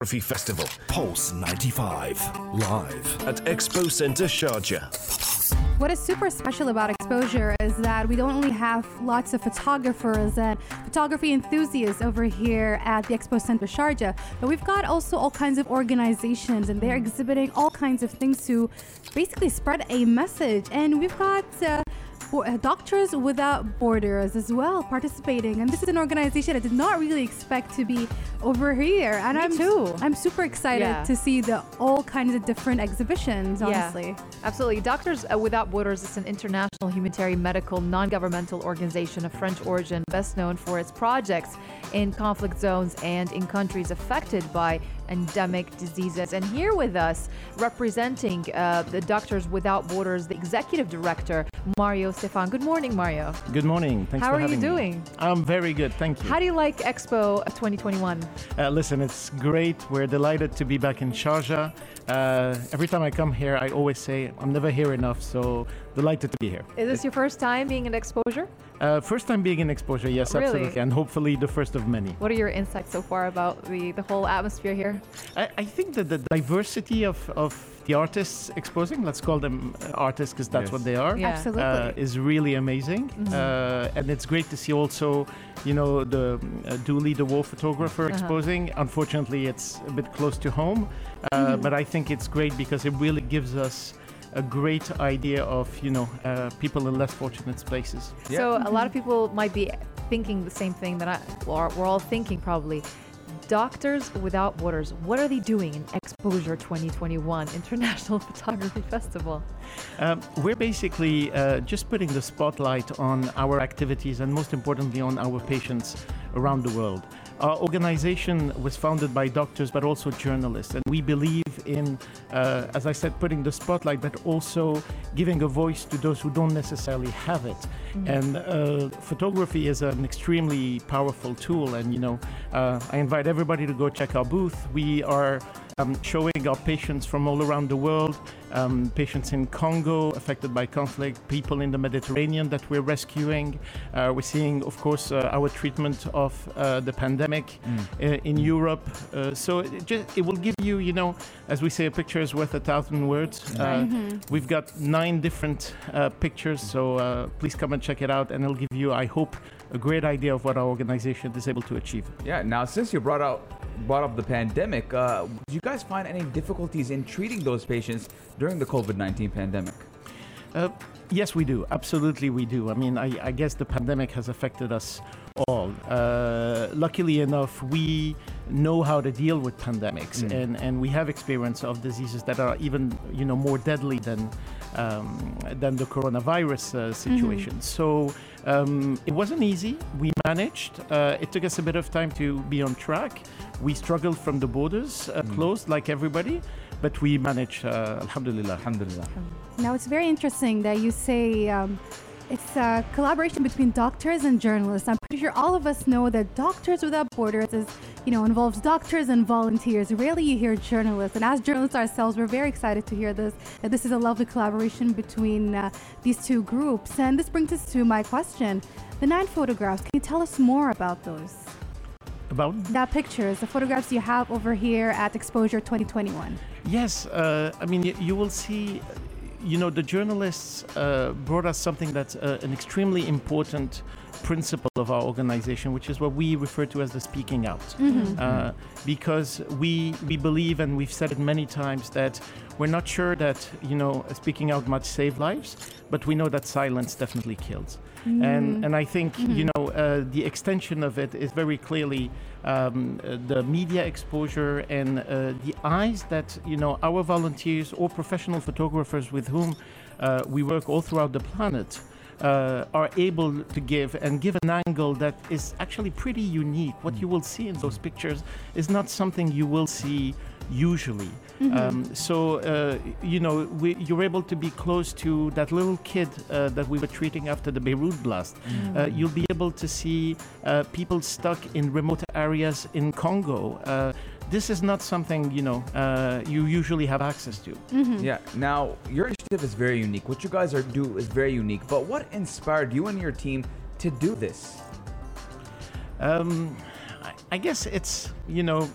Photography Festival Pulse 95 live. at Expo Centre Sharjah. What is super special about exposure is that we don't only have lots of photographers and photography enthusiasts over here at the Expo Center Sharjah, but we've got also all kinds of organizations and they're exhibiting all kinds of things to basically spread a message. And we've got uh, bo- uh, Doctors Without Borders as well participating. And this is an organization I did not really expect to be over here. And Me I'm too. I'm super excited Yeah. to see the all kinds of different exhibitions, honestly. Absolutely. Doctors uh, Without Borders is an international humanitarian medical non governmental organization of French origin, best known for its projects in conflict zones and in countries affected by endemic diseases. And here with us, representing uh, the Doctors Without Borders, the executive director, Mario Stephan. Good morning, Mario. Good morning. Thanks How for are you having me. doing? I'm very good, thank you. How do you like Expo 2021? uh, listen, it's great. We're delighted to be back in Sharjah. Uh, every time I come here, I always say I'm never here enough, so delighted to be here. Is this your first time being at Exposure? Uh, first time being in exposure, yes, Really? absolutely, and hopefully the first of many. What are your insights so far about the, the whole atmosphere here? I, I think that the diversity of, of the artists exposing, let's call them uh, artists because that's Yes. what they are. Yeah. Absolutely. uh, is really amazing, Mm-hmm. uh, and it's great to see also, you know, the uh, Dooley, the war photographer, Uh-huh. exposing. Unfortunately, it's a bit close to home, uh, Mm-hmm. but I think it's great because it really gives us a great idea of, you know, uh, people in less fortunate places. So a lot of people might be thinking the same thing that I, or we're all thinking probably. Doctors Without Borders, what are they doing in Exposure 2021 International Photography Festival? Um, we're basically uh, just putting the spotlight on our activities and, most importantly, on our patients around the world. Our organization was founded by doctors but also journalists, and we believe in, uh, as I said, putting the spotlight but also giving a voice to those who don't necessarily have it. And uh, photography is an extremely powerful tool, and you know, uh, I invite everybody to go check our booth. We are um, showing our patients from all around the world, um, patients in Congo affected by conflict, people in the Mediterranean that we're rescuing. Uh, we're seeing, of course, uh, our treatment of uh, the pandemic uh, in Europe. Uh, so it, just, it will give you, you know, as we say, a picture is worth a thousand words. Uh, We've got nine different uh, pictures, so uh, please come and check it out, and it'll give you, I hope, a great idea of what our organization is able to achieve. Yeah. Now, since you brought out brought up the pandemic, uh, did you guys find any difficulties in treating those patients during the COVID nineteen pandemic? Uh, yes, we do. Absolutely, we do. I mean, I, I guess the pandemic has affected us all. Uh, luckily enough, we know how to deal with pandemics, and, and we have experience of diseases that are even, you know, more deadly than um, than the coronavirus uh, situation. So um, it wasn't easy. We managed. Uh, it took us a bit of time to be on track. We struggled from the borders uh, closed, like everybody, but we manage, Uh, alhamdulillah. Alhamdulillah. Now, it's very interesting that you say um, it's a collaboration between doctors and journalists. I'm pretty sure all of us know that Doctors Without Borders is, you know, involves doctors and volunteers. Rarely you hear journalists. And as journalists ourselves, we're very excited to hear this, that this is a lovely collaboration between uh, these two groups. And this brings us to my question. The nine photographs, can you tell us more about those? About That pictures, the photographs you have over here at Exposure 2021. Yes, uh, I mean, y- you will see, you know, the journalists uh, brought us something that's uh, an extremely important principle of our organization, which is what we refer to as the speaking out. Uh, because we, we believe, and we've said it many times, that we're not sure that, you know, speaking out might save lives, but we know that silence definitely kills. And, and I think, you know, uh, the extension of it is very clearly um, uh, the media exposure and uh, the eyes that, you know, our volunteers or professional photographers with whom uh, we work all throughout the planet uh, are able to give and give an angle that is actually pretty unique. What you will see in those pictures is not something you will see usually. Um, so, uh, you know, we, you're able to be close to that little kid uh, that we were treating after the Beirut blast. Uh, you'll be able to see uh, people stuck in remote areas in Congo. This is not something, you know, uh, you usually have access to. Yeah. Now, your initiative is very unique. What you guys are do is very unique. But what inspired you and your team to do this? Um, I, I guess it's, you know,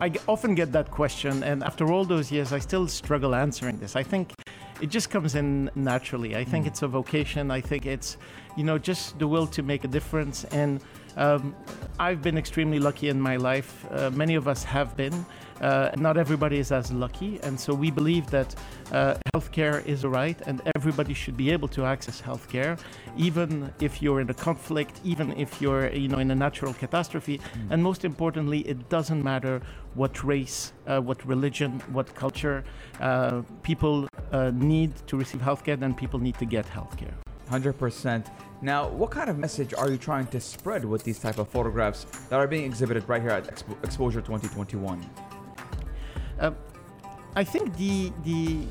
I often get that question, and after all those years, I still struggle answering this. I think it just comes in naturally. I think it's a vocation. I think it's, you know, just the will to make a difference. And um, I've been extremely lucky in my life. Uh, many of us have been. Uh, not everybody is as lucky, and so we believe that uh, healthcare is a right, and everybody should be able to access healthcare, even if you're in a conflict, even if you're, you know, in a natural catastrophe, and most importantly, it doesn't matter what race, uh, what religion, what culture. Uh, people uh, need to receive healthcare, then people need to get healthcare. 100%. Now, what kind of message are you trying to spread with these type of photographs that are being exhibited right here at Expo- Exposure 2021? Uh, I think the the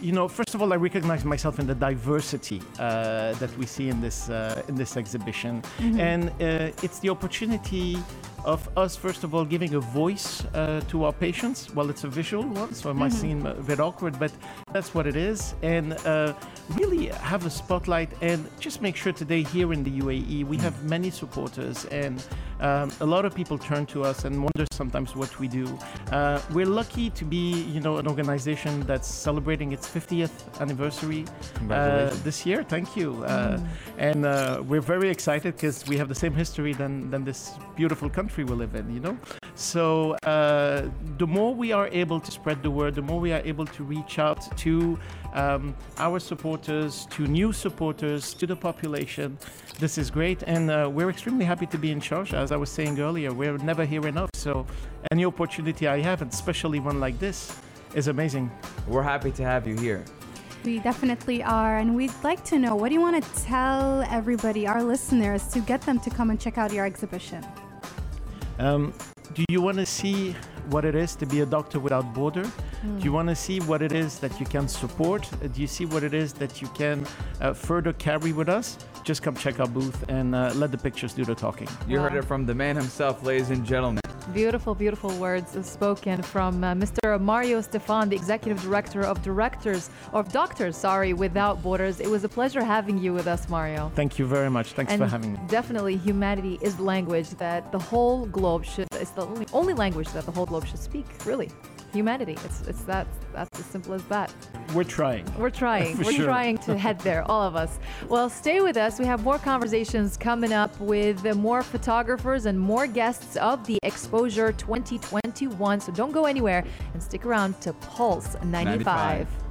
you know first of all I recognize myself in the diversity uh, that we see in this uh, in this exhibition, and uh, it's the opportunity of us first of all giving a voice uh, to our patients. Well, it's a visual one, so it might seem a bit awkward, but that's what it is, and uh, really have a spotlight and just make sure today here in the UAE we have many supporters and um, a lot of people turn to us and wonder sometimes what we do. Uh, we're lucky to be, you know, an organization that's celebrating its 50th anniversary uh, this year. Thank you, uh, and uh, we're very excited because we have the same history than than this beautiful country we live in. You know, so uh, the more we are able to spread the word, the more we are able to reach out to um, our supporters, to new supporters, to the population. This is great, and uh, we're extremely happy to be in Sharjah. As I was saying earlier, we're never here enough. So, any opportunity I have, and especially one like this, is amazing. We're happy to have you here. We definitely are. And we'd like to know what do you want to tell everybody, our listeners, to get them to come and check out your exhibition? Um, do you want to see what it is to be a doctor without border? Do you want to see what it is that you can support? Uh, Do you see what it is that you can uh, further carry with us? Just come check our booth and uh, let the pictures do the talking. You heard it from the man himself, ladies and gentlemen. Beautiful, beautiful words spoken from uh, Mr. Mario Stephan, the executive director of Directors of Doctors, sorry, Without Borders. It was a pleasure having you with us, Mario. Thank you very much. Thanks and for having me. definitely, humanity is the language that the whole globe should. It's the only, only language that the whole globe should speak. Really, humanity. It's it's that that's as simple as that. We're trying. We're trying. We're sure. trying to head there, all of us. Well, stay with us. We have more conversations coming up with more photographers and more guests of the Exposure 2021. So don't go anywhere and stick around to Pulse 95. 95.